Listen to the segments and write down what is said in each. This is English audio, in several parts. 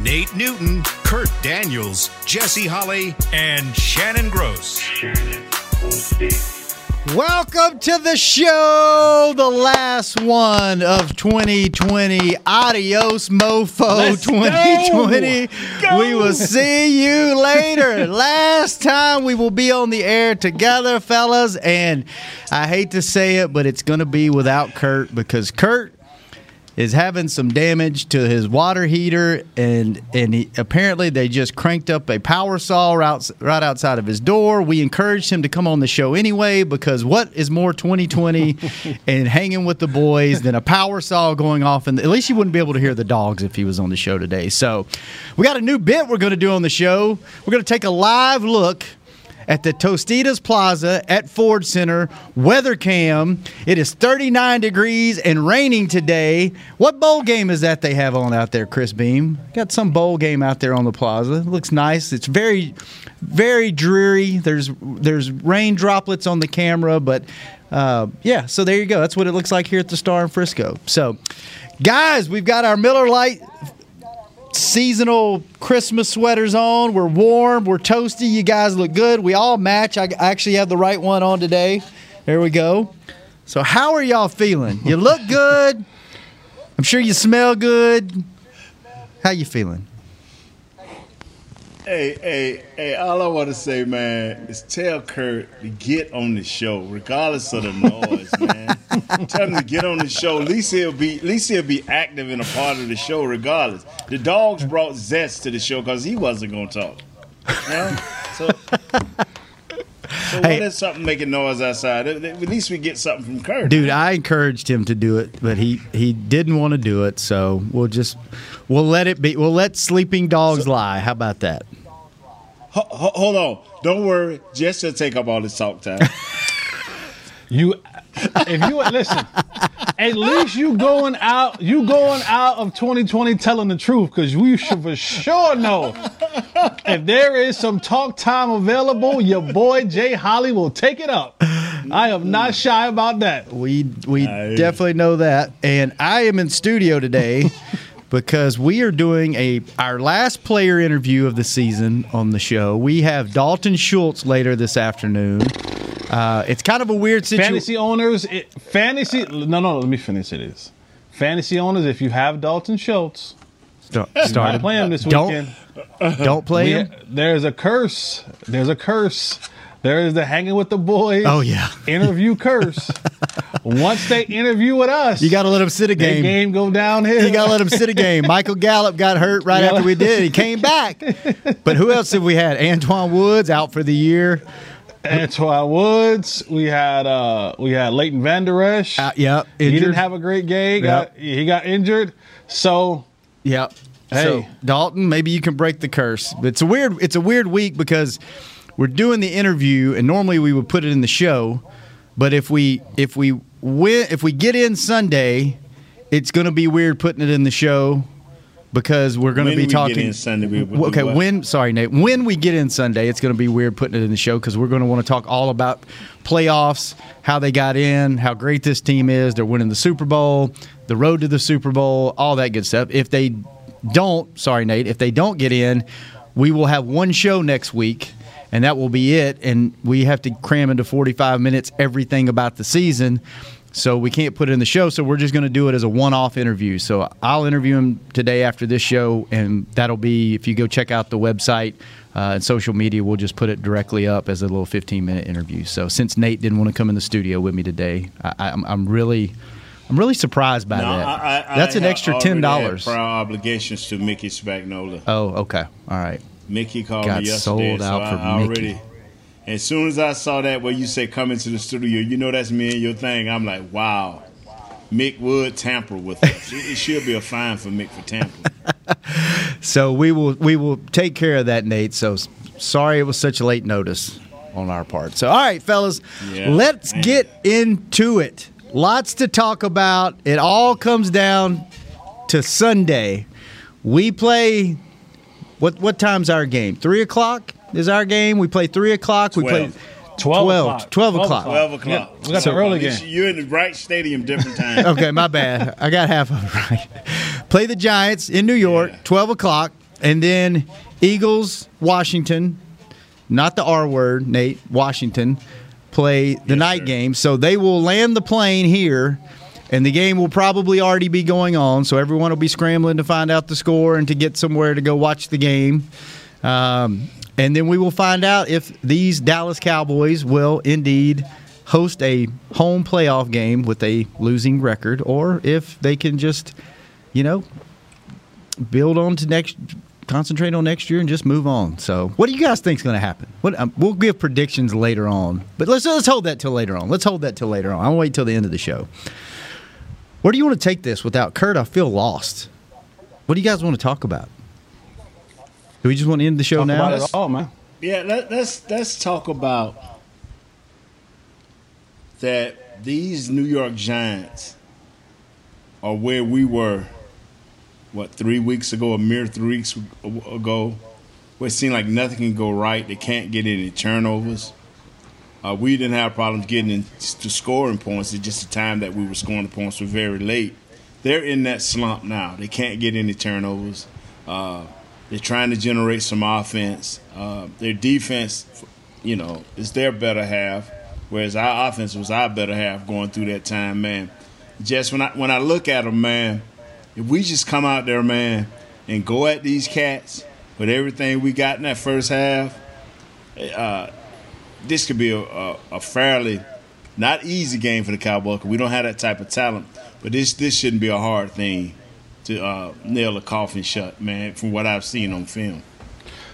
Nate Newton, Kurt Daniels, Jesse Holley, and Shannon Gross. Welcome to the show, the last one of 2020. Adios, mofo, Let's 2020. go. We will see you later. last time we will be on the air together, fellas. And I hate to say it, but it's going to be without Kurt because Kurt is having some damage to his water heater, and and he, apparently they just cranked up a power saw right, right outside of his door. We encouraged him to come on the show anyway because what is more 2020 and hanging with the boys than a power saw going off? And at least you wouldn't be able to hear the dogs if he was on the show today. So we got a new bit we're going to do on the show. We're going to take a live look at the Tostitos Plaza at Ford Center. Weather cam. It is 39 degrees and raining today. What bowl game is that they have on out there, Chris Beam? Got some bowl game out there on the plaza. It looks nice. It's very, very dreary. There's there's rain droplets on the camera, but uh, yeah. So there you go. That's what it looks like here at the Star in Frisco. So, guys, we've got our Miller Lite seasonal Christmas sweaters on. We're warm. We're toasty. You guys look good. We all match. I actually have the right one on today. There we go. So how are y'all feeling? You look good. I'm sure you smell good. How you feeling? Hey, hey, hey, all I want to say, man, is tell Kurt to get on the show, regardless of the noise, man. tell him to get on the show. At least he'll be, at least he'll be active and a part of the show, regardless. The dogs brought zest to the show because he wasn't going to talk. You know? So, so Hey. what is something making noise outside? At at least we get something from Kurt. Dude, I encouraged him to do it, but he he didn't want to do it, so we'll just we'll let it be. We'll let sleeping dogs lie. How about that? Ho- ho- hold on. Don't worry. Jess will take up all this talk time. You, if you listen, at least you going out, you going out of 2020 telling the truth, because we should for sure know if there is some talk time available, your boy Jay Holley will take it up. I am not shy about that. We we Aye. definitely know that. And I am in studio today because we are doing a our last player interview of the season on the show. We have Dalton Schultz later this afternoon. Uh, it's kind of a weird situation. Fantasy owners, it, fantasy. No, no, let me finish it. Is fantasy owners if you have Dalton Schultz, Start, not started. play him this Don't- weekend. Don't play We- him. there's a curse. There's a curse. There is the hanging with the boys. Oh, yeah. interview curse. Once they interview with us, You got to let them sit a their game. game go downhill. You got to let them sit a game. Michael Gallup got hurt right after we did. He came back. But who else have we had? Antwaun Woods out for the year. Antwaun Woods. We had uh we had Leighton Vander Esch. Uh, yep. he didn't have a great game. Got, he got injured. So Yep. Hey. So Dalton, maybe you can break the curse. It's a weird. It's a weird week because we're doing the interview, and normally we would put it in the show, but if we if we win if we get in Sunday, it's going to be weird putting it in the show because we're going to be talking. in Sunday, we would do okay, when sorry Nate, when we get in Sunday, it's going to be weird putting it in the show because we're going to want to talk all about playoffs, how they got in, how great this team is. They're winning the Super Bowl, the road to the Super Bowl, all that good stuff. If they don't, sorry Nate, if they don't get in, we will have one show next week. And that will be it. And we have to cram into 45 minutes everything about the season. So we can't put it in the show. So we're just going to do it as a one off interview. So I'll interview him today after this show. And that'll be, if you go check out the website uh, and social media, we'll just put it directly up as a little 15 minute interview. So since Nate didn't want to come in the studio with me today, I, I'm, I'm really. I'm really surprised by No, that. I, I, That's I an extra ten dollars. Prior obligations to Mickey Spagnola. Oh, okay, all right. Mickey called Got me yesterday, sold so out I, for I already. Mickey. As soon as I saw that where you say come into the studio, you know that's me and your thing. I'm like, wow, Mick would tamper with us. it, it should be a fine for Mick for tampering. So we will we will take care of that, Nate. So sorry it was such a late notice. on our part. So, all right, fellas, Yeah, let's man. get into it. Lots to talk about. It all comes down to Sunday. We play. What what time's our game? Three o'clock is our game. We play three o'clock. We play 12. 12 12 o'clock. 12 o'clock. 12 o'clock. Yeah, we got the early game. You're in the right stadium, different time. Okay, my bad. I got half of it right. Play the Giants in New York, Yeah. 12 o'clock, and then Eagles, Washington, not the R word, Nate, Washington, play the Yes, night sir. game. So they will land the plane here, and the game will probably already be going on. So everyone will be scrambling to find out the score and to get somewhere to go watch the game. Um, and then we will find out if these Dallas Cowboys will indeed host a home playoff game with a losing record, or if they can just, you know, build on to next, concentrate on next year and just move on. So, what do you guys think is going to happen? What um, we'll give predictions later on, but let's let's hold that till later on. Let's hold that till later on. I'll wait till the end of the show. Where do you want to take this without Kurt? I feel lost. What do you guys want to talk about? Do we just want to end the show Talk now? about it all, man. Yeah, let, let's let's talk about that. These New York Giants are where we were. What three weeks ago? A mere three weeks ago, where it seemed like nothing can go right. They can't get any turnovers. Uh, we didn't have problems getting into scoring points. It's just the time that we were scoring the points were very late. They're in that slump now. They can't get any turnovers. Uh, they're trying to generate some offense. Uh, their defense, you know, is their better half, whereas our offense was our better half going through that time, man. Just when I when I look at them, man, if we just come out there, man, and go at these cats with everything we got in that first half, uh, this could be a, a, a fairly not easy game for the Cowboys. We don't have that type of talent, but this this shouldn't be a hard thing to uh, nail a coffin shut, man. From what I've seen on film.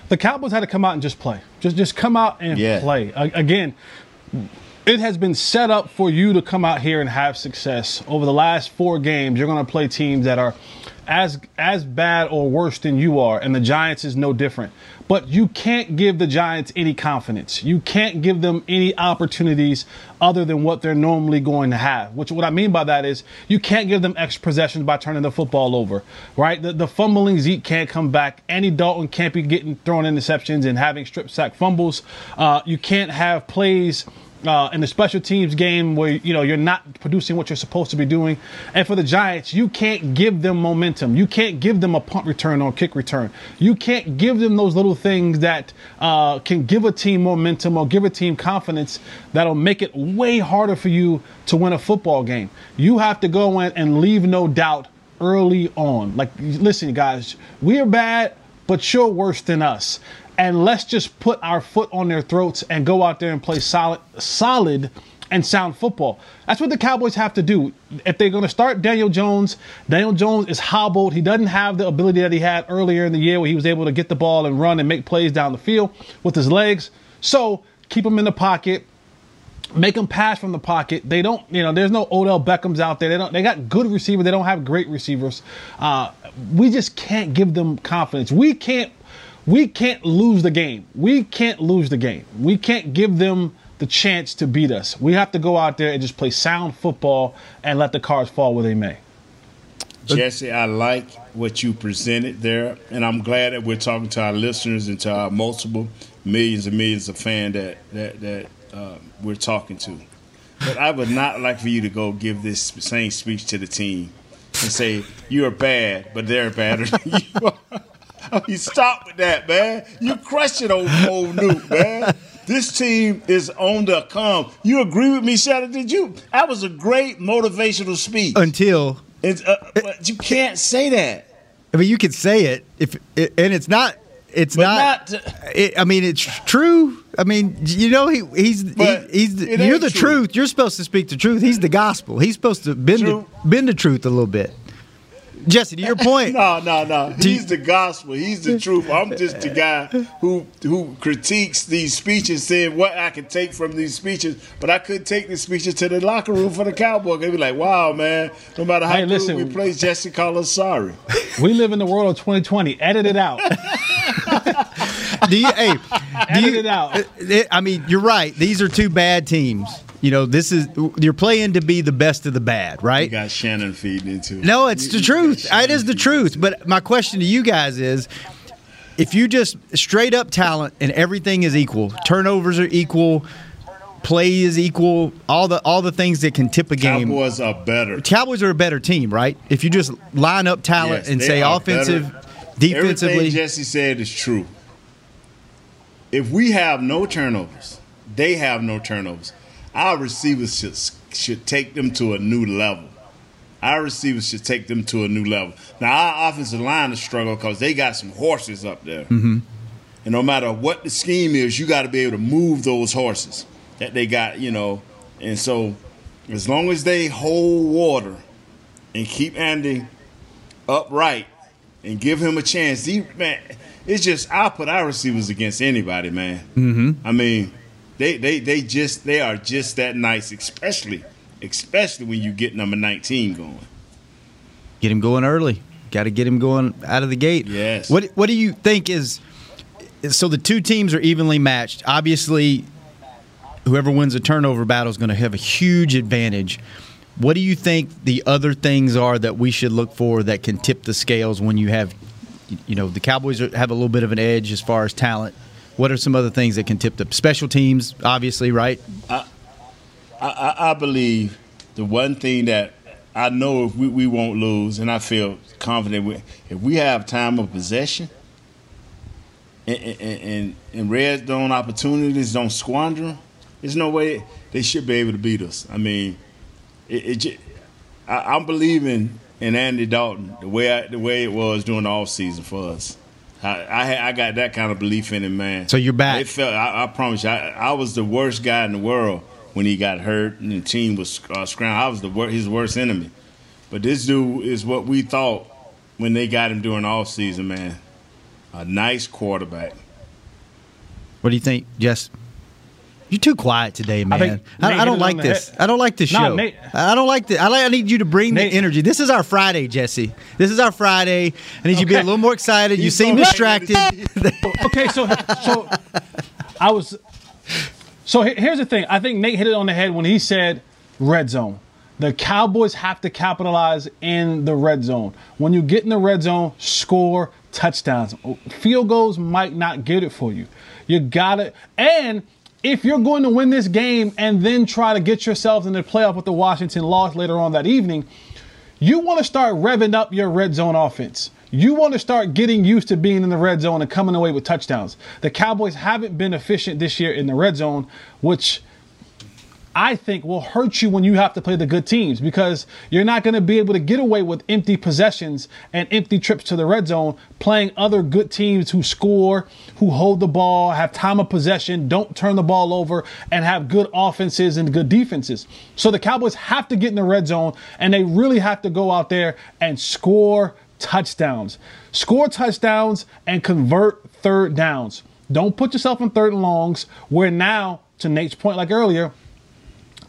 The Cowboys had to come out and just play. Just just come out and Yeah. play. Again, it has been set up for you to come out here and have success. Over the last four games, you're going to play teams that are as as bad or worse than you are, and the Giants is no different. But you can't give the Giants any confidence. You can't give them any opportunities other than what they're normally going to have. Which what I mean by that is you can't give them extra possessions by turning the football over, right? The, the fumbling Zeke can't come back. Andy Dalton can't be getting thrown interceptions and having strip sack fumbles. Uh, you can't have plays uh, in the special teams game where you know you're not producing what you're supposed to be doing. And for the Giants, you can't give them momentum. You can't give them a punt return or kick return. You can't give them those little things that uh, can give a team momentum or give a team confidence that'll make it way harder for you to win a football game. You have to go in and leave no doubt early on. Like, listen, guys, we are bad, but you're worse than us and let's just put our foot on their throats and go out there and play solid, solid and sound football. That's what the Cowboys have to do. If they're going to start Daniel Jones, Daniel Jones is hobbled. He doesn't have the ability that he had earlier in the year where he was able to get the ball and run and make plays down the field with his legs. So keep him in the pocket. Make them pass from the pocket. They don't, you know, there's no Odell Beckham's out there. They don't. They got good receivers. They don't have great receivers. Uh, we just can't give them confidence. We can't we can't lose the game. We can't lose the game. We can't give them the chance to beat us. We have to go out there and just play sound football and let the cards fall where they may. Jesse, I like what you presented there, and I'm glad that we're talking to our listeners and to our multiple millions and millions of fans that that that uh, we're talking to. But I would not like for you to go give this same speech to the team and say you're bad, but they're better than you are. I mean, stop with that, man. You crushed it, old old Nuke, man. This team is on the come. You agree with me, Shannon? Did you? That was a great motivational speech. Until It's, uh, but you can't say that. I mean, you can say it if, it, and it's not. It's But not. not it, I mean, it's true. I mean, you know, he he's he, he's the, you're the true. truth. You're supposed to speak the truth. He's the gospel. He's supposed to bend the, bend the truth a little bit. Jesse, to your point, No, no, no. Do He's the gospel. He's the truth. I'm just the guy who who critiques these speeches, saying what I can take from these speeches, but I couldn't take these speeches to the locker room for the Cowboy. They'd be like, "Wow, man! No matter how Hey, good listen. we play, Jesse call us sorry." We live in the world of 2020. Edit it out. do you? Hey, do Edit you? it out. uh, I mean, you're right. These are two bad teams. You know, this is you're playing to be the best of the bad, right? You got Shannon feeding into it. No, it's You- the you truth. It is the truth. But my question to you guys is if you just straight up talent and everything is equal, turnovers are equal, play is equal, all the all the things that can tip a game. Cowboys are better. Cowboys are a better team, right? If you just line up talent Yes, and say offensive, better. defensively. Everything Jesse said is true. If we have no turnovers, they have no turnovers. Our receivers should should take them to a new level. Our receivers should take them to a new level. Now our offensive line is struggle because they got some horses up there, mm-hmm. and no matter what the scheme is, you got to be able to move those horses that they got. You know, and so as long as they hold water and keep Andy upright and give him a chance. He, man, it's just I'll put our receivers against anybody, man. Mm-hmm. I mean, they they they just they are just that nice, especially especially when you get number nineteen going. Get him going early. Got to get him going out of the gate. Yes. What What do you think is? So the two teams are evenly matched. Obviously, whoever wins the turnover battle is going to have a huge advantage. What do you think the other things are that we should look for that can tip the scales when you have, you know, the Cowboys have a little bit of an edge as far as talent. What are some other things that can tip the special teams? Obviously, right? I, I, I believe the one thing that I know if we, we won't lose, and I feel confident with, if we have time of possession and, and, and, and red zone opportunities, don't squander them, there's no way they should be able to beat us. I mean, it, it I, I'm believing in Andy Dalton the way I, the way it was during the off season for us. I, I I got that kind of belief in him, man. So you're back. It felt. I, I promise you, I, I was the worst guy in the world when he got hurt and the team was uh. I was the wor- his worst enemy. But this dude is what we thought when they got him during the off season, man. A nice quarterback. What do you think, Jess? You're too quiet today, man. I, I, don't like this. I don't like this Nah, show. Nate- I don't like this. I, like, I need you to bring Nate- the energy. This is our Friday, Jesse. This is our Friday. I need you to be a little more excited. You seem distracted. okay, so so I was so here's the thing. I think Nate hit it on the head when he said red zone. The Cowboys have to capitalize in the red zone. When you get in the red zone, score touchdowns. Field goals might not get it for you. You got it. And if you're going to win this game and then try to get yourselves in the playoff with the Washington loss later on that evening, you want to start revving up your red zone offense. You want to start getting used to being in the red zone and coming away with touchdowns. The Cowboys haven't been efficient this year in the red zone, which I think will hurt you when you have to play the good teams because you're not going to be able to get away with empty possessions and empty trips to the red zone playing other good teams who score, who hold the ball, have time of possession, don't turn the ball over, and have good offenses and good defenses. So the Cowboys have to get in the red zone and they really have to go out there and score touchdowns. Score touchdowns and convert third downs. Don't put yourself in third and longs where now, to Nate's point like earlier,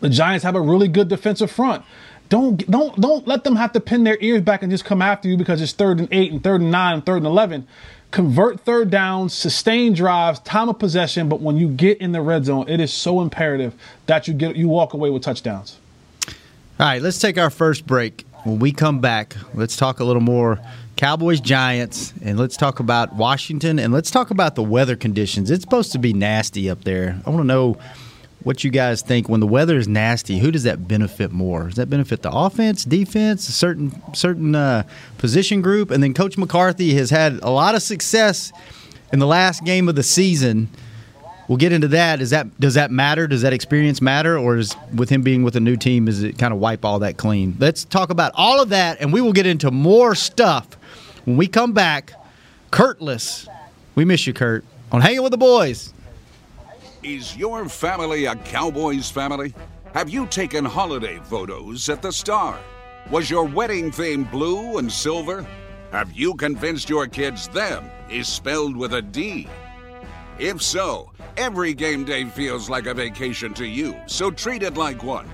the Giants have a really good defensive front. Don't don't don't let them have to pin their ears back and just come after you because it's third and eight and third and nine and third and eleven. Convert third downs, sustain drives, time of possession. But when you get in the red zone, it is so imperative that you get you walk away with touchdowns. All right, let's take our first break. When we come back, let's talk a little more Cowboys Giants and let's talk about Washington and let's talk about the weather conditions. It's supposed to be nasty up there. I want to know what you guys think when the weather is nasty. Who does that benefit more? Does that benefit the offense, defense, a certain certain uh, position group? And then Coach McCarthy has had a lot of success in the last game of the season. We'll get into that. Is that does that matter? Does that experience matter, or is with him being with a new team, is it kind of wipe all that clean? Let's talk about all of that, and we will get into more stuff when we come back. Kurtless, we miss you, Kurt. On hanging with the boys. Is your family a Cowboys family? Have you taken holiday photos at the Star? Was your wedding theme blue and silver? Have you convinced your kids them is spelled with a D? If so, every game day feels like a vacation to you, so treat it like one.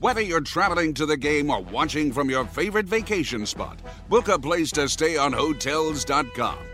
Whether you're traveling to the game or watching from your favorite vacation spot, book a place to stay on Hotels.com.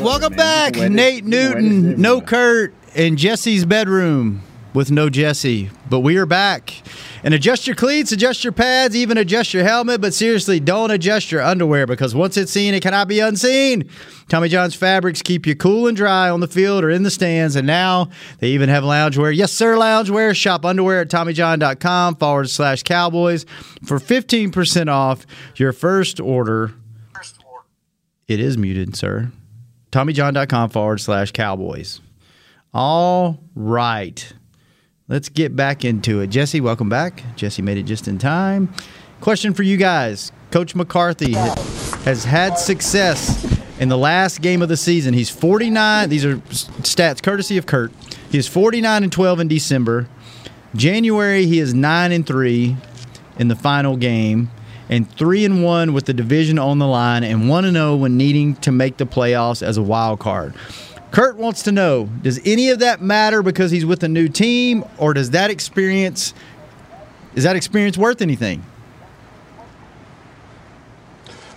Welcome back, Nate Newton, no Kurt, in Jesse's bedroom with no Jesse. But we are back. And adjust your cleats, adjust your pads, even adjust your helmet. But seriously, don't adjust your underwear because once it's seen, it cannot be unseen. Tommy John's fabrics keep you cool and dry on the field or in the stands. And now they even have loungewear. Yes, sir, loungewear. Shop underwear at TommyJohn.com forward slash Cowboys for 15% off your first order. It is muted, sir. TommyJohn.com forward slash Cowboys. All right. Let's get back into it. Jesse, welcome back. Jesse made it just in time. Question for you guys. Coach McCarthy has had success in the last game of the season. He's 49. These are stats courtesy of Kurt. He is 49 and 12 in December. January, he is 9 and 3 in the final game and 3 and 1 with the division on the line and 1 and 0 when needing to make the playoffs as a wild card. Kurt wants to know, does any of that matter because he's with a new team or does that experience is that experience worth anything?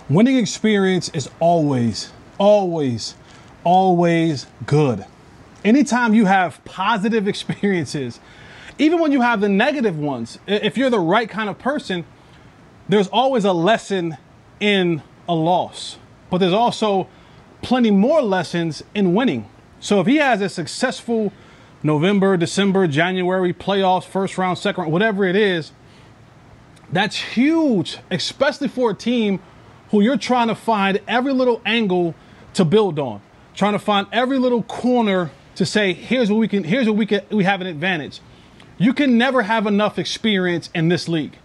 Winning experience is always, always, always good. Anytime you have positive experiences, even when you have the negative ones, if you're the right kind of person, there's always a lesson in a loss. But there's also plenty more lessons in winning. So if he has a successful November, December, January playoffs, first round, second round, whatever it is, that's huge, especially for a team who you're trying to find every little angle to build on, trying to find every little corner to say, here's what we can, here's what we can, we have an advantage. You can never have enough experience in this league.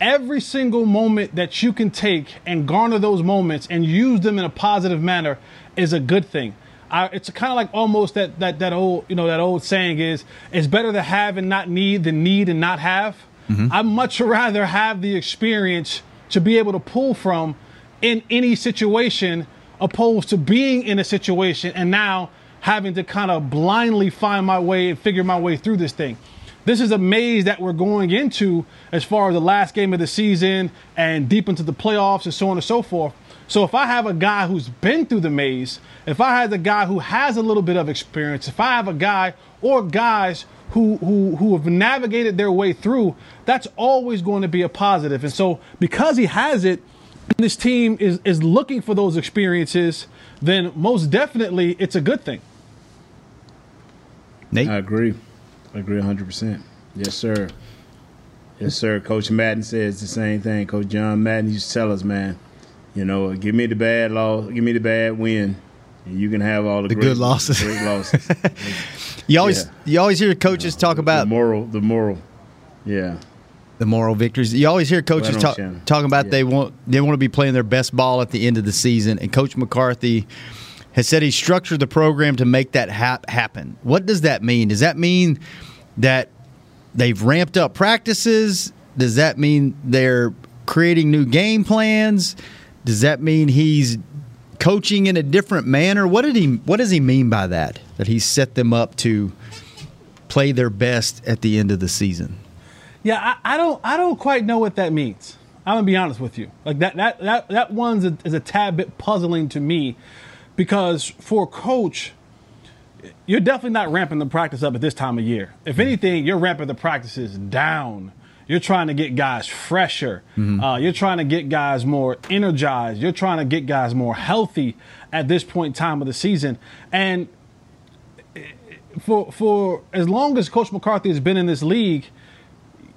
Every single moment that you can take and garner those moments and use them in a positive manner is a good thing. I, it's kind of like almost that, that that old you know that old saying is it's better to have and not need than need and not have. Mm-hmm. I'd much rather have the experience to be able to pull from in any situation opposed to being in a situation and now having to kind of blindly find my way and figure my way through this thing. This is a maze that we're going into as far as the last game of the season and deep into the playoffs and so on and so forth. So if I have a guy who's been through the maze, if I have a guy who has a little bit of experience, if I have a guy or guys who who who have navigated their way through, that's always going to be a positive. And so because he has it, this team is is looking for those experiences, then most definitely it's a good thing. Nate? I agree. I agree 100%. Yes, sir. Yes, sir. Coach Madden says the same thing. Coach John Madden used to tell us, man, you know, give me the bad loss, give me the bad win, and you can have all the, the great, good losses. Great losses. you always yeah. you always hear coaches talk about the moral, the moral, yeah, the moral victories. You always hear coaches talk, talking about yeah. they want they want to be playing their best ball at the end of the season, and Coach McCarthy has said he structured the program to make that hap- happen. What does that mean? Does that mean that they've ramped up practices? Does that mean they're creating new game plans? Does that mean he's coaching in a different manner? What did he what does he mean by that? That he set them up to play their best at the end of the season? Yeah, I, I don't I don't quite know what that means. I'm gonna be honest with you. Like that that that that one's a, is a tad bit puzzling to me because for a coach, you're definitely not ramping the practice up at this time of year. If anything, you're ramping the practices down. You're trying to get guys fresher. Mm-hmm. Uh, you're trying to get guys more energized. You're trying to get guys more healthy at this point in time of the season. And for for as long as Coach McCarthy has been in this league,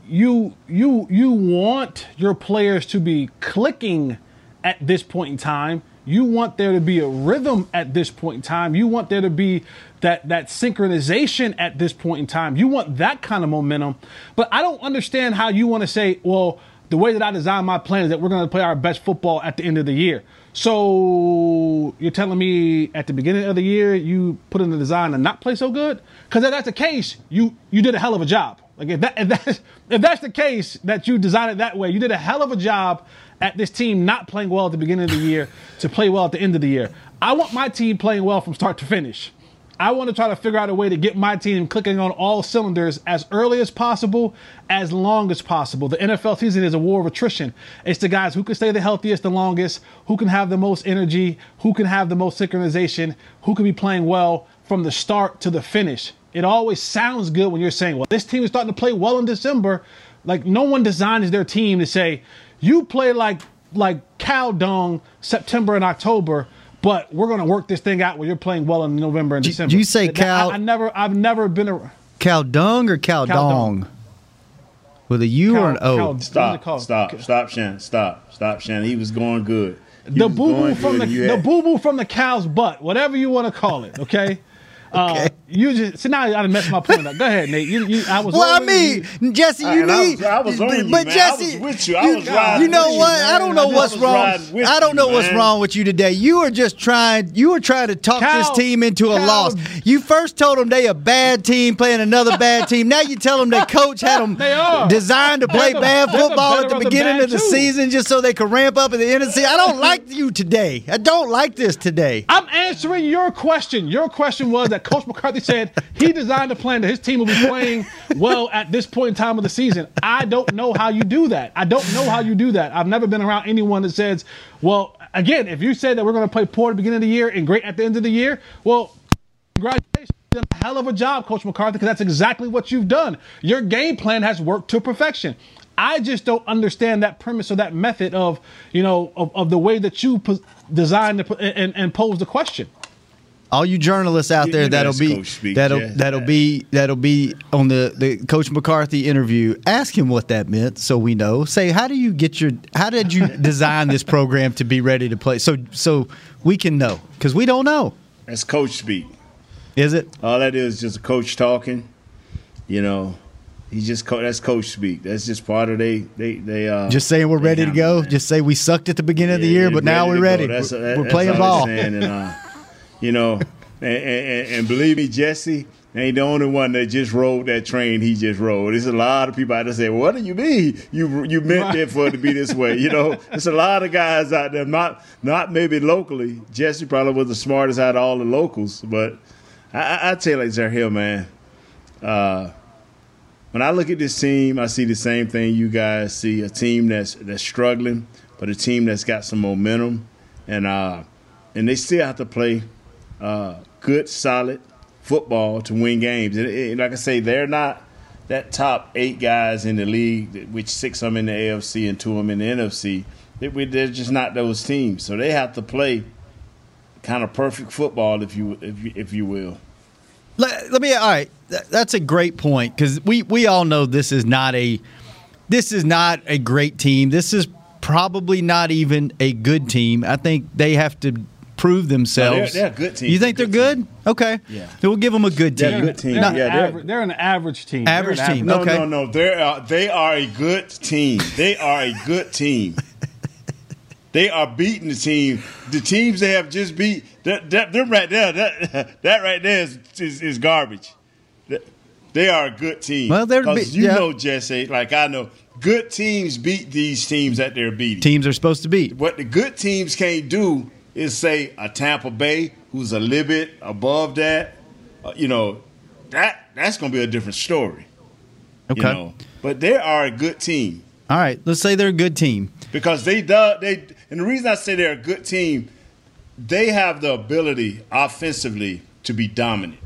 you you you want your players to be clicking at this point in time. You want there to be a rhythm at this point in time. You want there to be that that synchronization at this point in time. You want that kind of momentum. But I don't understand how you want to say, well, the way that I design my plan is that we're going to play our best football at the end of the year. So you're telling me at the beginning of the year you put in the design and not play so good? Because if that's the case, you you did a hell of a job. Like if that if that's if that's the case that you designed it that way, you did a hell of a job at this team not playing well at the beginning of the year to play well at the end of the year. I want my team playing well from start to finish. I want to try to figure out a way to get my team clicking on all cylinders as early as possible, as long as possible. The NFL season is a war of attrition. It's the guys who can stay the healthiest the longest, who can have the most energy, who can have the most synchronization, who can be playing well from the start to the finish. It always sounds good when you're saying, well, this team is starting to play well in December. Like no one designs their team to say, you play like like cow dung September and October but we're going to work this thing out where you're playing well in November and December. Do you say That- Cal- I, I never, I've never been a Cow dung or cow, Cow dong? dung. With a U or an Cow- O? cow- Stop, stop, stop, Shannon, stop, stop, Shannon. He was going good. He the boo boo from the the boo boo from the cow's butt, whatever you want to call it. Okay. Uh, you just see now I done messed my point up. Go ahead, Nate. You, you, I was. Well, I rolling, mean, Jesse, you And I need. was- I was on you, but man. I Jesse, was with you. I was riding You know with you, what? I don't know I what's wrong. with I don't you, know what's man. wrong with you today. You were just trying. You were trying to talk this team into a Cal- loss. You first told them they a bad team playing another bad team. Now you tell them their coach had them designed to play the- bad they're the football at better the of the beginning of the too. season just so they could ramp up at the end of the season. I don't like you today. I don't like this today. I'm answering your question. Your question was that Coach McCarthy said he designed a plan that his team will be playing well at this point in time of the season. I don't know how you do that. I don't know how you do that. I've never been around anyone that says, well, again, if you say that we're going to play poor at the beginning of the year and great at the end of the year, well, congratulations. Did a hell of a job, Coach McCarthy, because that's exactly what you've done. Your game plan has worked to perfection. I just don't understand that premise or that method of, you know, of, of the way that you pos- designed to, po- and, and pose the question. all you journalists out there you know that'll be speak, that'll Jess. that'll be that'll be on the the Coach McCarthy interview. Ask him what that meant, so we know. Say, how do you get your? How did you design this program to be ready to play? So so we can know because we don't know. That's coach speak. Is it? All that is just a coach talking. You know, he's just co- that's coach speak. That's just part of they they they uh Just saying we're ready to go. that. Just say we sucked at the beginning of the year, but now we're ready. That's- we're that- we're that's playing ball. and, uh, you know, and, and, and believe me, Jesse ain't the only one that just rode that train he just rode. There's a lot of people out there say, "What do you mean you you meant it for it to be this way?" You know, there's a lot of guys out there, not not maybe locally. Jesse probably was the smartest out of all the locals, but I, I, I tell you, like Hill, man. Uh, when I look at this team, I see the same thing you guys see: a team that's that's struggling, but a team that's got some momentum, and uh, and they still have to play uh, good, solid football to win games. And, and like I say, they're not that top eight guys in the league, which six of them in the AFC and two of them in the NFC. they, they're just not those teams, so they have to play kind of perfect football, if you if you, if you will. Let, let me. All right, Th- that's a great point because we we all know this is not a this is not a great team. This is probably not even a good team. I think they have to prove themselves. they're a good team. You think they're good? Okay. Yeah. Then we'll give them a good team. They're good team. They're, Yeah, an they're- average, they're an average team. They're Average team. No, Okay. no, no. They are uh, they are a good team. They are a good team. They are beating the team. The teams they have just beat. That, that, them right there. That, that right there is, is, is garbage. They are a good team. Well, they're be- you yeah. know Jesse, like I know, good teams beat these teams that they're beating. Teams are supposed to beat. What the good teams can't do is say a Tampa Bay who's a little bit above that. Uh, you know, that that's going to be a different story. Okay. You know, but they are a good team All right, let's say they're a good team. because they do, they and the reason I say they're a good team, they have the ability offensively to be dominant.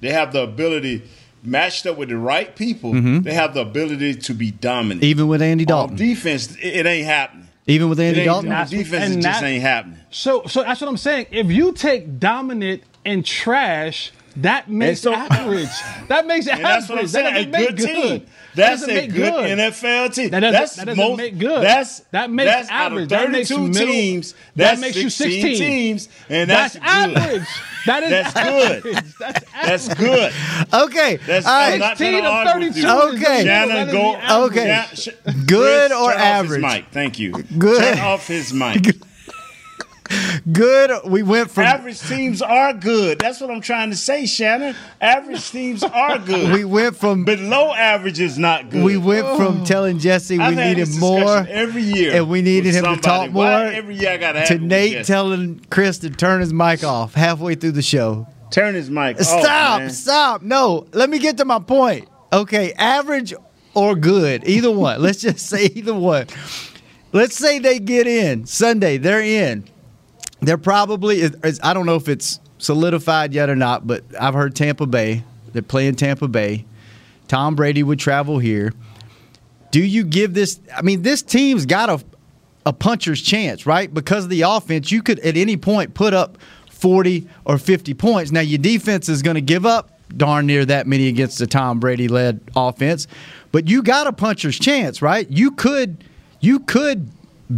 They have the ability matched up with the right people. Mhm. They have the ability to be dominant. Even with Andy On Dalton. defense, it, it ain't happening. Even with Andy ain't- Dalton. on defense, it just that- ain't happening. So, so that's what I'm saying. If you take dominant and trash, that makes so- average. That makes And average. that's what I'm That saying. A doesn't good team. That That's doesn't a make good NFL team. That doesn't, that's that doesn't most, make good. That's that makes that's average. Out of that makes 32 middle, teams. That That's makes you 16 16 teams, and that's, good. average. That is That's average. good. That's That's good. Okay. That's all I'm right. not 16 of 32 you. is the middle. Shannon, go. Okay. Good Chris, or average? Off his mic. Thank you. Good. Turn off his mic. Good. We went from Average teams are good. That's what I'm trying to say, Shannon. Average teams are good. we went from Below average is not good. we went from oh. telling Jesse we I've needed more every year, and we needed with him to talk more Why every year I gotta to Nate Jesse? telling Chris to turn his mic off halfway through the show. Turn his mic. off, Stop, man. stop. No, let me get to my point. Okay, average or good, either one. Let's just say either one. Let's say they get in Sunday, they're in. They're probably, is- I don't know if it's solidified yet or not, but I've heard Tampa Bay. They're playing Tampa Bay. Tom Brady would travel here. Do you give this? I mean, this team's got a, a puncher's chance, right? Because of the offense, you could at any point put up 40 or 50 points. Now, your defense is going to give up darn near that many against the Tom Brady led offense, but you got a puncher's chance, right? You could you could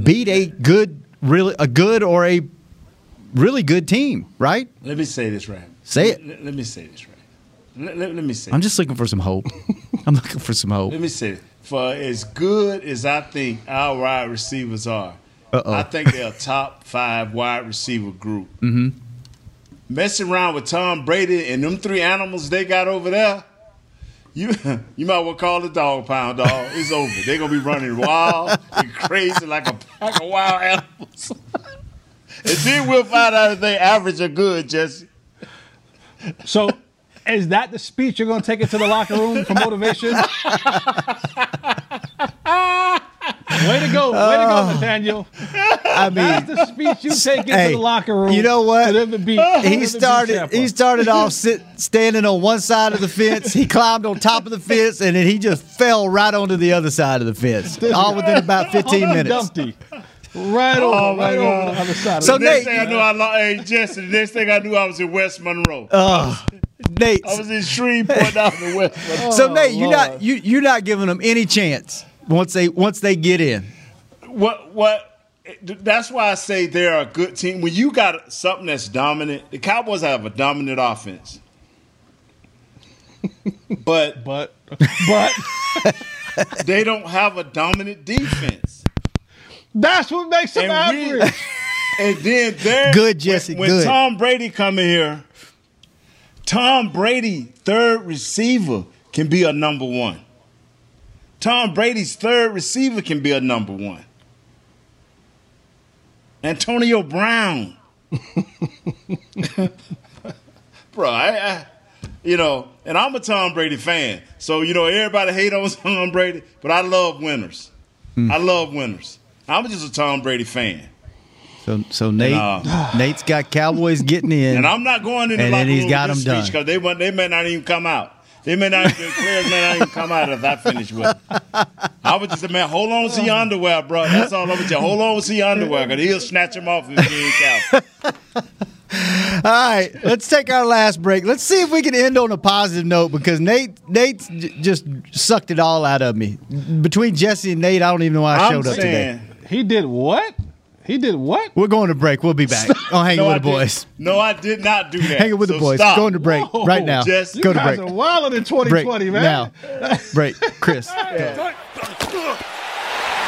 beat a good really a good or a really good team, right? Let me say this right. Say it. Let, let me say this right. Let, let- let me say. I'm just looking for some hope. I'm looking for some hope. Let me say it. For as good as I think our wide receivers are, Uh-oh. I think they're a top five wide receiver group. Mm-hmm. Messing around with Tom Brady and them three animals they got over there, you you might well call the dog pound dog. It's over. They're gonna be running wild and crazy like a pack of wild animals. And then we'll find out if they average or good, Jesse. So, is that the speech you're going to take it to the locker room for motivation? way to go, way to go, oh. Nathaniel. I That's mean, the speech you take into Hey, the locker room. you know what? For them beat, for them to he started. He started off sit, standing on one side of the fence. He climbed on top of the fence, and then he just fell right onto the other side of the fence, all within about 15 Hold on, minutes. Dumpty. Right over, Oh, my right God. over the other side. So of the next Nate- thing I knew, I lost. Hey, Jesse. The next thing I knew, I was in West Monroe. Oh, Nate. I was in Shreveport down in West Monroe. So oh, Nate, you're not you you're not giving them any chance once they once they get in. What what that's why I say they're a good team. When you got something that's dominant, the Cowboys have a dominant offense. But but but they don't have a dominant defense. That's what makes them And we- And then there Good, Jesse, When, when good. Tom Brady come in here, Tom Brady, third receiver, can be a number one. Tom Brady's third receiver can be a number one. Antonio Brown. Bro, I, I you know, and I'm a Tom Brady fan. So, you know, everybody hate on Tom Brady, but I love winners. Hmm. I love winners. I'm just a Tom Brady fan. So so Nate uh, Nate's got Cowboys getting in, And I'm not going in the And locker then he's room got with this them done. because they, they may not even come out. They may not even, players may not even come out if I finish with it. I would just say, man, hold on to your underwear, bro. That's all I'm with you. Hold on to your underwear because he'll snatch them off if he ain't out. All right, let's take our last break. Let's see if we can end on a positive note because Nate Nate j- just sucked it all out of me. Between Jesse and Nate, I don't even know why I I'm showed up today. Saying, He did what? He did what? We're going to break. We'll be back. Oh, hang no, with I the boys. Did, no, I did not do that. Hanging with the So boys. Stop. Going to break Whoa, right now. Jess, You Go to guys break. are wilding in 2020, break man. now. break, Chris.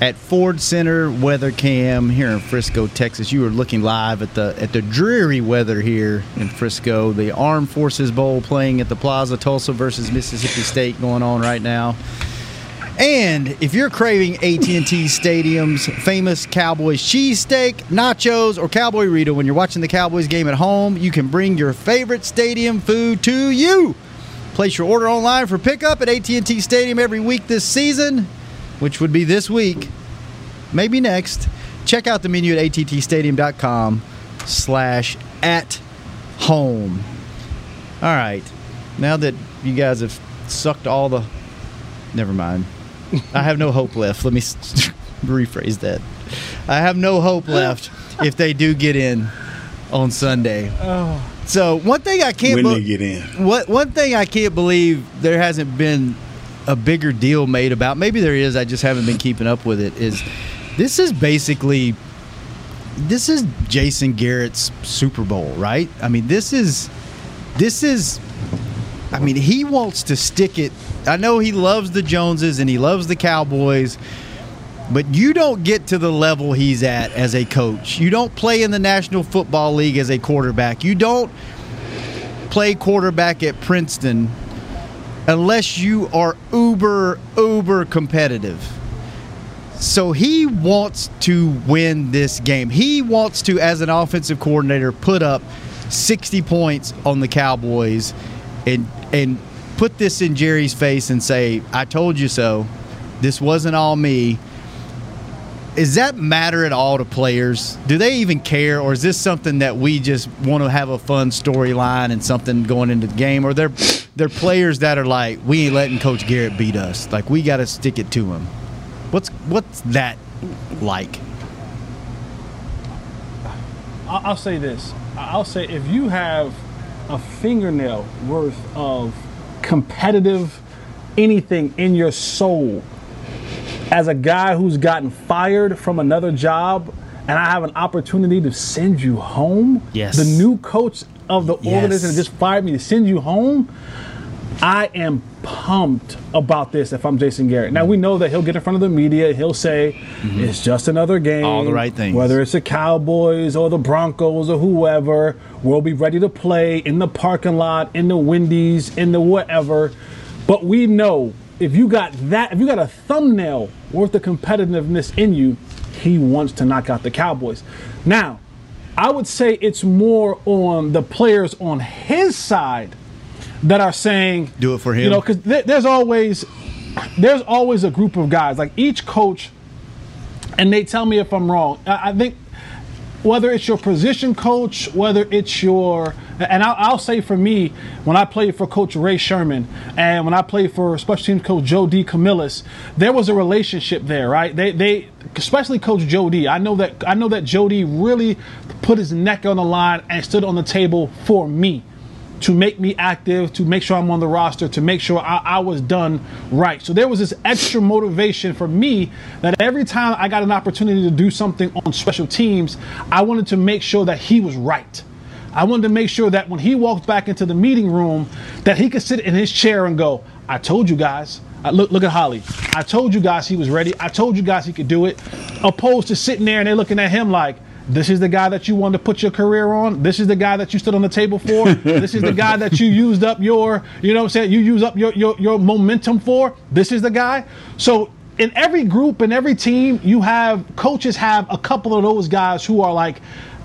at Ford Center Weather Cam here in Frisco, Texas. You are looking live at the at the dreary weather here in Frisco. The Armed Forces Bowl playing at the Plaza, Tulsa versus Mississippi State going on right now. And if you're craving AT&T Stadium's famous Cowboys cheesesteak, nachos, or Cowboy Rito when you're watching the Cowboys game at home, you can bring your favorite stadium food to you. Place your order online for pickup at AT&T Stadium every week this season, which would be this week, maybe next. Check out the menu at attstadium.com slash at home. All right. Now that you guys have sucked all the... Never mind. I have no hope left. Let me rephrase that. I have no hope left if they do get in on Sunday. Oh. So one thing I can't When be- they get in. What one thing I can't believe there hasn't been a bigger deal made about. Maybe there is. I just haven't been keeping up with it. Is this is basically this is Jason Garrett's Super Bowl, right? I mean, this is this is I mean, he wants to stick it. I know he loves the Joneses and he loves the Cowboys, but you don't get to the level he's at as a coach. You don't play in the National Football League as a quarterback. You don't play quarterback at Princeton unless you are uber, uber competitive. So he wants to win this game. He wants to, as an offensive coordinator, put up 60 points on the Cowboys and and put this in Jerry's face and say, I told you so. This wasn't all me. Does that matter at all to players? Do they even care, or is this something that we just want to have a fun storyline and something going into the game? Or they're they're players that are like, we ain't letting Coach Garrett beat us. Like we got to stick it to him. What's what's that like? I'll say this. I'll say if you have a fingernail worth of competitive anything in your soul, as a guy who's gotten fired from another job, and I have an opportunity to send you home, Yes. the new coach of the Yes. organization just fired me to send you home. I am pumped about this if I'm Jason Garrett. Now we know that he'll get in front of the media, he'll say it's just another game. Mm-hmm. All the right things. Whether it's the Cowboys or the Broncos or whoever, we'll be ready to play in the parking lot, in the Wendy's, in the whatever. But we know if you got that, if you got a thumbnail worth of competitiveness in you, he wants to knock out the Cowboys. Now, I would say it's more on the players on his side that are saying, Do it for him. You know, because th- there's always there's always a group of guys. Like each coach, and they tell me if I'm wrong. I, I think whether it's your position coach, whether it's your, and I'll, I'll, say for me, when I played for Coach Ray Sherman and when I played for special teams coach Joe DeCamillis, there was a relationship there, right? They, they, especially Coach Joe D. I know that I know that Joe D. really put his neck on the line and stood on the table for me to make me active, to make sure I'm on the roster, to make sure I, I, was done right. So there was this extra motivation for me that every time I got an opportunity to do something on special teams, I wanted to make sure that he was right. I wanted to make sure that when he walked back into the meeting room, that he could sit in his chair and go, "I told you guys." Uh, look, look at Holley. I told you guys he was ready. I told you guys he could do it. Opposed to sitting there and they're looking at him like, this is the guy that you wanted to put your career on. This is the guy that you stood on the table for. this is the guy that you used up your, you know what I'm saying? You use up your, your, your momentum for. This is the guy. So in every group, in every team, you have coaches have a couple of those guys who are like,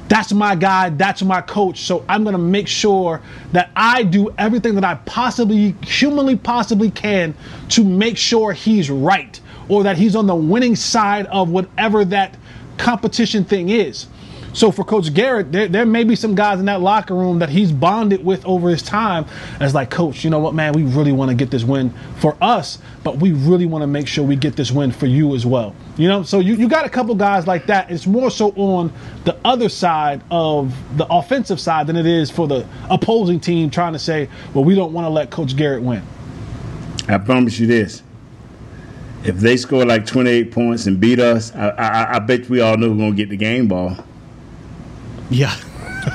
that's my guy, that's my coach. So I'm going to make sure that I do everything that I possibly, humanly possibly can to make sure he's right or that he's on the winning side of whatever that competition thing is. So for Coach Garrett, there, there may be some guys in that locker room that he's bonded with over his time. As like, Coach, you know what, man, we really want to get this win for us, but we really want to make sure we get this win for you as well. You know, so you, you got a couple guys like that. It's more so on the other side of the offensive side than it is for the opposing team trying to say, well, we don't want to let Coach Garrett win. I promise you this if they score like 28 points and beat us, I, I, I bet we all know we're going to get the game ball. Yeah.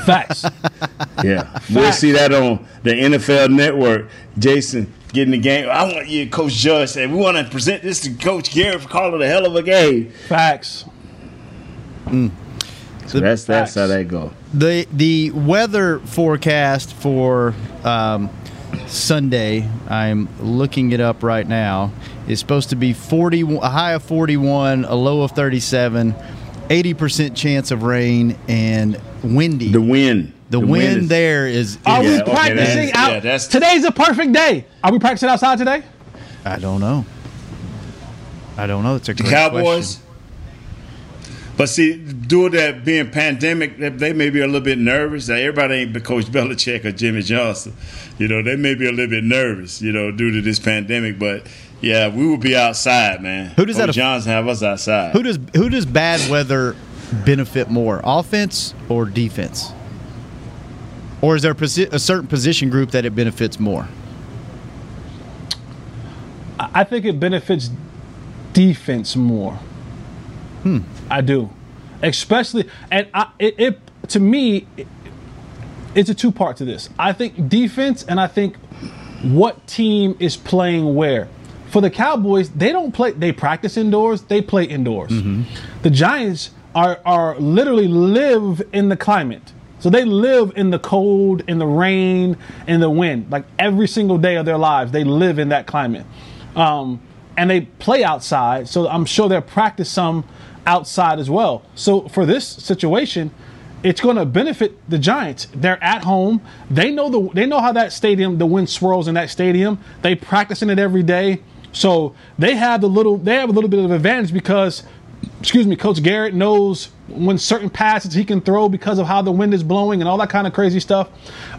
Facts. yeah. Facts. We'll see that on the NFL network. Jason getting the game. I want you, Coach Judge, say, we want to present this to Coach Garrett for calling a hell of a game. Facts. Mm. So that's that's how that go. The the weather forecast for um, Sunday, I'm looking it up right now, is supposed to be 40 a high of 41, a low of 37 80% chance of rain and windy. The wind. The, the wind, wind is, there is. is Are we practicing okay, out? Yeah, today's a perfect day. Are we practicing outside today? I don't know. I don't know. It's a the Cowboys. Question. But see, due to that being pandemic, they may be a little bit nervous. That everybody ain't Coach Belichick or Jimmy Johnson. You know, they may be a little bit nervous. You know, due to this pandemic. But yeah, we will be outside, man. Who does Coach that? Johnson have us outside. Who does who does bad weather benefit more, offense or defense? Or is there a, posi- a certain position group that it benefits more? I think it benefits defense more. Hmm. I do, especially, and I, it, it to me, it, it's a two part to this. I think defense, and I think what team is playing where for the Cowboys, they don't play. They practice indoors. They play indoors. Mm-hmm. The Giants are are literally live in the climate. So they live in the cold, in the rain, in the wind. Like every single day of their lives, they live in that climate. Um, and they play outside. So I'm sure they'll practice some outside as well. So for this situation, it's going to benefit the Giants. They're at home. They know the they know how that stadium, the wind swirls in that stadium. They practice in it every day. So they have the little they have a little bit of advantage because excuse me, Coach Garrett knows when certain passes he can throw because of how the wind is blowing and all that kind of crazy stuff.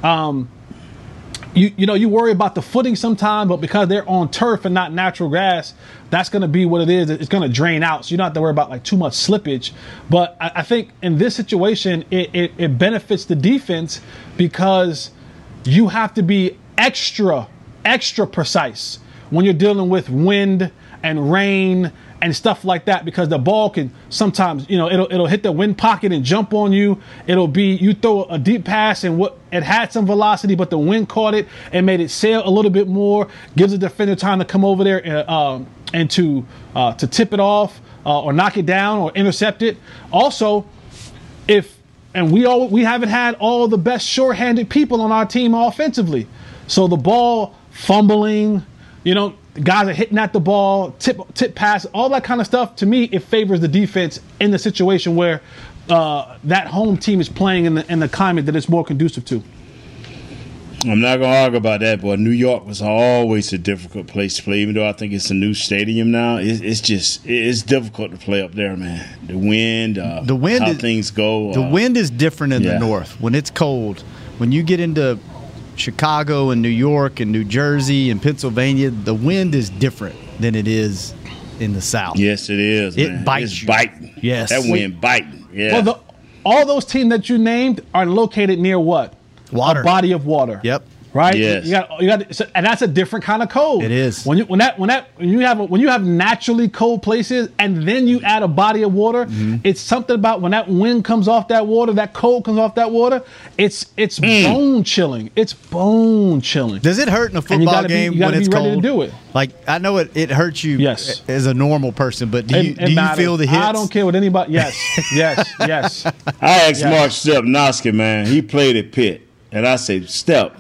Um, you you know you worry about the footing sometimes, but because they're on turf and not natural grass, that's going to be what it is. It's going to drain out, so you don't have to worry about like too much slippage. But I, I think in this situation, it, it, it benefits the defense because you have to be extra extra precise when you're dealing with wind and rain and stuff like that because the ball can sometimes you know it'll it'll hit the wind pocket and jump on you. It'll be you throw a deep pass and what it had some velocity but the wind caught it and made it sail a little bit more gives the defender time to come over there and, uh, um, and to uh, to tip it off uh, or knock it down or intercept it. Also if and we all we haven't had all the best short-handed people on our team offensively. So the ball fumbling you know, guys are hitting at the ball, tip tip pass, all that kind of stuff. To me, it favors the defense in the situation where uh, that home team is playing in the in the climate that it's more conducive to. I'm not gonna argue about that, but New York was always a difficult place to play. Even though I think it's a new stadium now, it's, it's just it's difficult to play up there, man. The wind, uh, The wind how is- things go. The uh, wind is different in yeah. the north when it's cold. When you get into Chicago and New York and New Jersey and Pennsylvania, the wind is different than it is in the south. Yes, it is. It man. bites It's you. biting. Yes. that wind biting. Yeah. Well, the, all those teams that you named are located near what? Water. A body of water. Yep. Right. Yes. You got. You got. so- And that's a different kind of cold. It is. When you when that when that when you have a, when you have naturally cold places and then you add a body of water, Mm-hmm. it's something about when that wind comes off that water, that cold comes off that water. It's it's bone chilling. It's bone chilling. Does it hurt in a And you football gotta be- game you gotta when be it's ready cold? to do it. Like I know it, it hurts you Yes. as a normal person, but do you, it do you feel the hits? I don't care what anybody. Yes. Yes. yes. I asked Yeah. Mark Stepnoski, man. He played at Pitt, and I say, Step.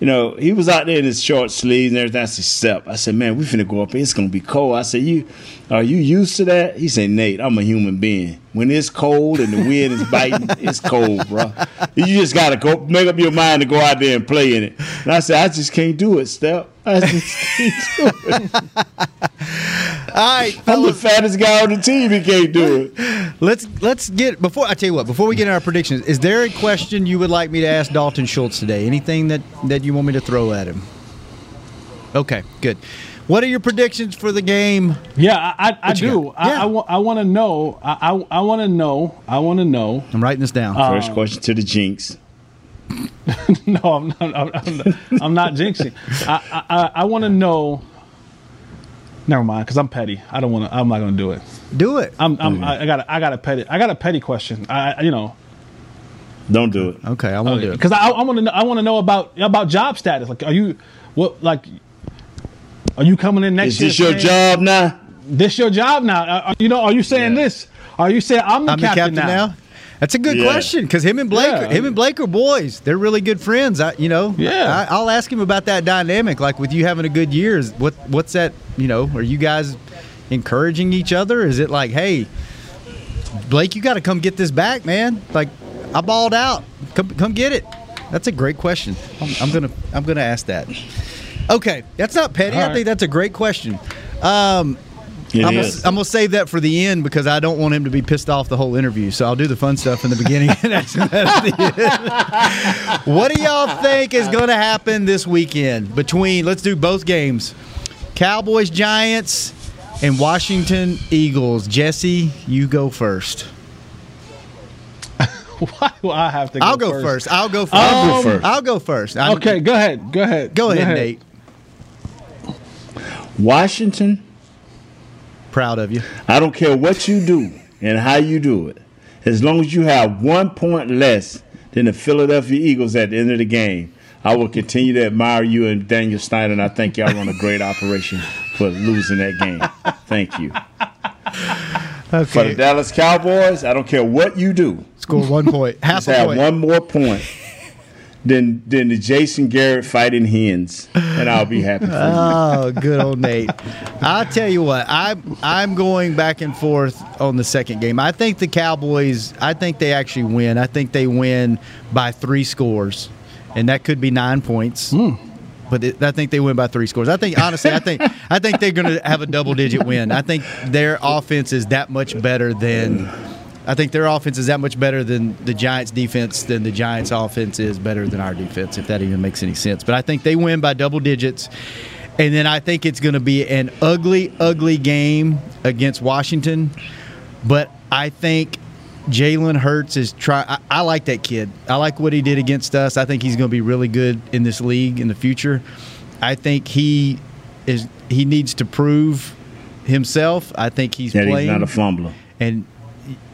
You know, he was out there in his short sleeves and everything. I said, Step. I said, man, we finna go up. there. It's gonna be cold. I said, you are you used to that? He said, Nate, I'm a human being. When it's cold and the wind is biting, it's cold, bro. You just gotta go make up your mind to go out there and play in it. And I said, I just can't do it, Step. I just can't do it. All right, I'm the fattest guy on the team. He can't do it. Let's let's get before I tell you what. Before we get in our predictions, is there a question you would like me to ask Dalton Schultz today? Anything that that you want me to throw at him? Okay, good. What are your predictions for the game? Yeah, I, I, I do. got? I, Yeah. I, wa- I want to know. I, I, I want to know. I want to know. I'm writing this down. Um, First question to the Jinx. no, I'm not. I'm, I'm not, I'm not jinxing. I, I, I, I want to know. Never mind, because I'm petty. I don't want to. I'm not going to do it. Do it. I'm. I'm I I got. A, I got a petty. I got a petty question. I. I- You know. Don't do it. Okay, I won't do it. Because I, I want to. know I want to know about about job status. Like, are you what? Like, are you coming in next year? Is year? this your saying, job now? This your job now? Uh, uh, you know? Are you saying Yeah. this? Are you saying I'm the, I'm the captain, captain now. That's a good Yeah. question because him and Blake, Yeah. him and Blake are boys. They're really good friends. I, you know, Yeah. I, I'll ask him about that dynamic. Like with you having a good year, is what what's that? You know, are you guys encouraging each other? Is it like, hey, Blake, you got to come get this back, man? Like I balled out. Come come get it. That's a great question. I'm, I'm gonna I'm gonna ask that. Okay, that's not petty. All I think that's a great question. Um, I'm gonna, is. I'm gonna save that for the end because I don't want him to be pissed off the whole interview. So I'll do the fun stuff in the beginning and ask him that at the end. what do y'all think is going to happen this weekend between? Let's do both games: Cowboys, Giants, and Washington Eagles. Jesse, you go first. Why do I have to? Go I'll go first? first. I'll go 1st I'll go first. Um, I'll go first. I'm- Okay, go ahead. Go ahead. go ahead, Nate. Washington, Proud of you. I don't care what you do and how you do it. As long as you have one point less than the Philadelphia Eagles at the end of the game, I will continue to admire you and Daniel Snyder, and I think y'all run a great operation for losing that game. Thank you. For the Dallas Cowboys, I don't care what you do. Score one point. Half Just a have point. one more point than than the Jason Garrett fighting hens, and I'll be happy for you. Oh, good old Nate. I'll tell you what, I'm I'm going back and forth on the second game. I think the Cowboys. I think they actually win. I think they win by three scores, and that could be nine points. Hmm. But it, I think they win by three scores. I think honestly, I think I think they're going to have a double digit win. I think their offense is that much better than. I think their offense is that much better than the Giants' defense than the Giants' offense is better than our defense, if that even makes any sense. But I think they win by double digits. And then I think it's going to be an ugly, ugly game against Washington. But I think Jalen Hurts is try. I, I like that kid. I like what he did against us. I think he's going to be really good in this league in the future. I think he is. He needs to prove himself. I think he's That he's not a fumbler. and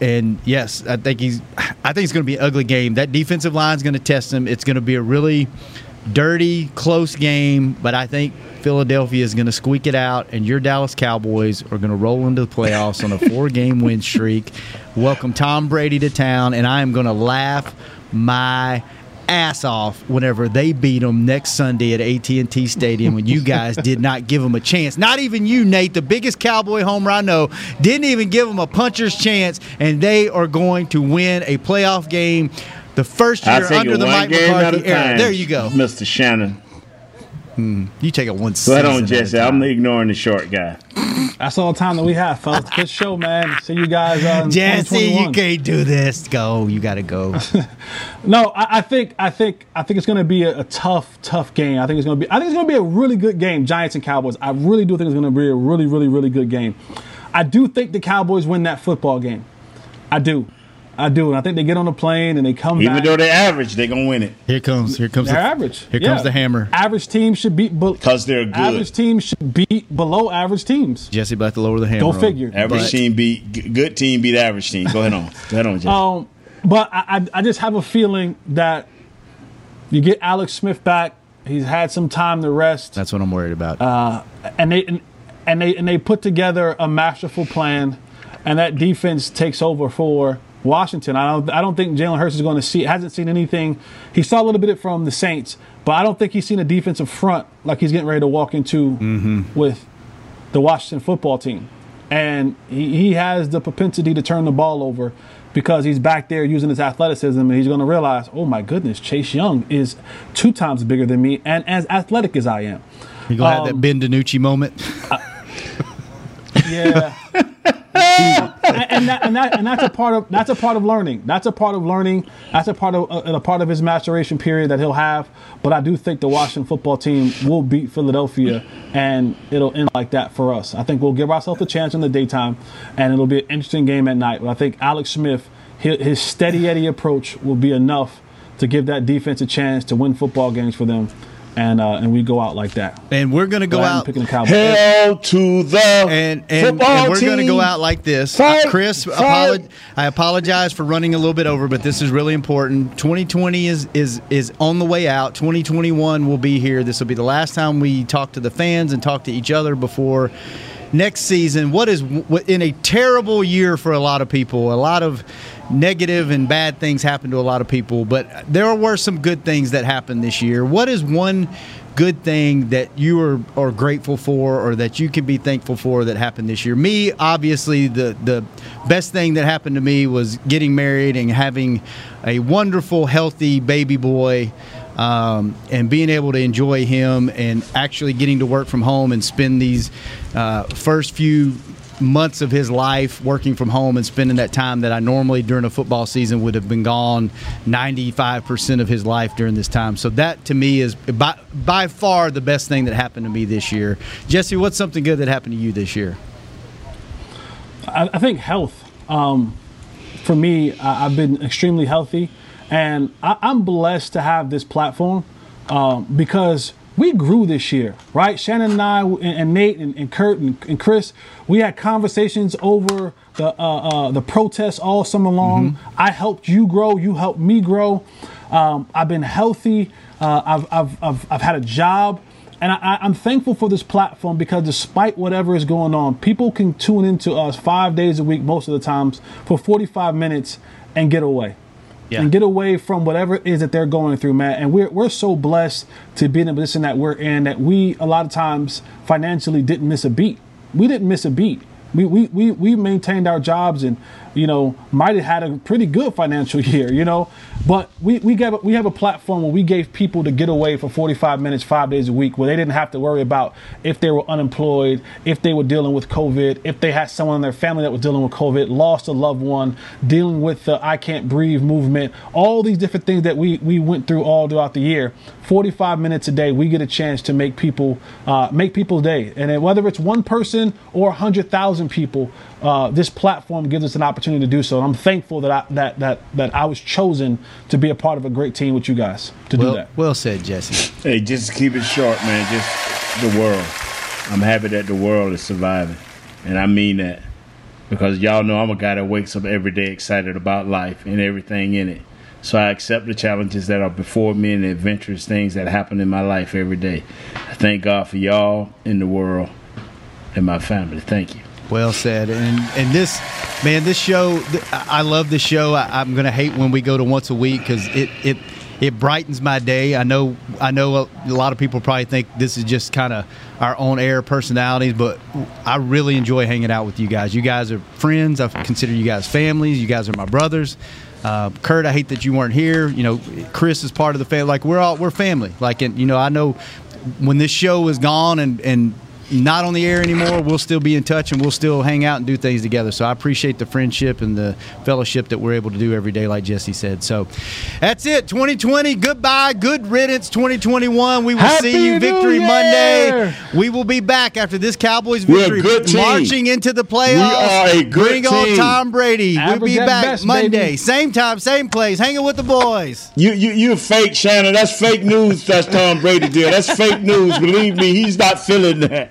and yes, I think he's. I think it's going to be an ugly game. That defensive line is going to test him. It's going to be a really dirty, close game. But I think Philadelphia is going to squeak it out, and your Dallas Cowboys are going to roll into the playoffs on a four-game win streak. Welcome Tom Brady to town, and I am going to laugh my ass off whenever they beat them next Sunday at AT&T Stadium when you guys did not give them a chance. Not even you, Nate, the biggest Cowboy homer I know, didn't even give them a puncher's chance, and they are going to win a playoff game the first year under the Mike McCarthy era. There you go, Mr. Shannon. Hmm. You take it one. Go ahead on, Jesse. I'm ignoring the short guy. That's all the time that we have, fellas. Good show, man. See you guys. Uh, Jesse, you can't do this. Go. You got to go. no, I, I, think, I think, I think it's going to be a, a, tough, tough game. I think it's going to be. I think it's going to be a really good game. Giants and Cowboys. I really do think it's going to be a really, really, really good game. I do think the Cowboys win that football game. I do. I do, and I think they get on the plane and they come. Even back. though they're average, they're gonna win it. Here comes, here comes they're the, average. Here yeah. comes the hammer. Average teams should beat because they're good. Average teams should beat below average teams. Jesse about to lower the hammer. Go figure. Average but, team beat good team beat average team. Go ahead on. Go ahead on, Jesse. Um, but I, I just have a feeling that you get Alex Smith back. He's had some time to rest. That's what I'm worried about. Uh, and they and, and they and they put together a masterful plan, and that defense takes over for Washington. I don't I don't think Jalen Hurts is going to see hasn't seen anything. He saw a little bit from the Saints, but I don't think he's seen a defensive front like he's getting ready to walk into mm-hmm. with the Washington football team. And he, he has the propensity to turn the ball over because he's back there using his athleticism and he's going to realize, oh my goodness, Chase Young is two times bigger than me and as athletic as I am. You going to um, have that um, Ben DiNucci moment? yeah. and, that, and, that, and that's a part of that's a part of learning. That's a part of learning. That's a part of uh, a part of his maturation period that he'll have. But I do think the Washington football team will beat Philadelphia, and it'll end like that for us. I think we'll give ourselves a chance in the daytime, and it'll be an interesting game at night. But I think Alex Smith, his, his steady Eddie approach will be enough to give that defense a chance to win football games for them and uh, and we go out like that. And we're gonna go out picking the Cowboys. Hell to the and and, and we're gonna go out like this. Fight, Chris, fight. I apologize for running a little bit over, but this is really important. 2020 is is is on the way out. 2021 will be here. This will be the last time we talk to the fans and talk to each other before next season. What is in a terrible year for a lot of people. A lot of negative and bad things happen to a lot of people, but there were some good things that happened this year. What is one good thing that you are, are grateful for or that you can be thankful for that happened this year? Me, obviously, the, the best thing that happened to me was getting married and having a wonderful, healthy baby boy. Um, and being able to enjoy him and actually getting to work from home and spend these uh, first few months of his life working from home and spending that time that I normally during a football season would have been gone 95% of his life during this time. So that to me is by, by far the best thing that happened to me this year. Jesse, what's something good that happened to you this year? I, I think health. Um, for me, I, have been extremely healthy, and I, am blessed to have this platform um, because we grew this year, right? Shannon and I, and, and Nate and, and Kurt and, and, Chris, we had conversations over the uh, uh, the protests all summer long. Mm-hmm. I helped you grow, you helped me grow. Um, I've been healthy. Uh, I've, I've, I've, I've had a job. And I, am thankful for this platform because despite whatever is going on, people can tune into us five days a week, most of the times, for 45 minutes and get away yeah. and get away from whatever it is that they're going through, man. And we're, we're so blessed to be in the position that we're in that we, a lot of times, financially didn't miss a beat. We didn't miss a beat. We, we, we, we maintained our jobs and you know, might have had a pretty good financial year, you know. But we we gave we have a platform where we gave people to get away for 45 minutes, five days a week, where they didn't have to worry about if they were unemployed, if they were dealing with COVID, if they had someone in their family that was dealing with COVID, lost a loved one, dealing with the I can't breathe movement, all these different things that we we went through all throughout the year. 45 minutes a day, we get a chance to make people uh, make people's day, and whether it's one person or 100,000 people, uh, this platform gives us an opportunity to do so. And I'm thankful that I, that that that I was chosen to be a part of a great team with you guys to well, do that. Well said, Jesse. Hey, just keep it short, man. Just the world. I'm happy that the world is surviving, and I mean that because y'all know I'm a guy that wakes up every day excited about life and everything in it. So I accept the challenges that are before me and the adventurous things that happen in my life every day. I thank God for y'all in the world and my family. Thank you. Well said. And and this man, this show, I love this show. I, am gonna hate when we go to once a week because it it it brightens my day. I know I know a, lot of people probably think this is just kind of our own air personalities, but I really enjoy hanging out with you guys. You guys are friends. I consider you guys families. You guys are my brothers. Uh, Kurt, I hate that you weren't here. You know, Chris is part of the family. Like we're all we're family. Like and you know, I know when this show is gone and and not on the air anymore, we'll still be in touch and we'll still hang out and do things together. So I appreciate the friendship and the fellowship that we're able to do every day, like Jesse said. So that's it. 2020, goodbye, good riddance. 2021, we will Happy see you New victory Year! Monday. We will be back after this Cowboys We're a victory, good team. marching into the playoffs. We are a good Bring on team. Tom Brady. Average we'll be back best, Monday, baby. same time, same place, hanging with the boys. You you you fake Shannon. That's fake news. That's Tom Brady deal. That's fake news. Believe me, he's not feeling that.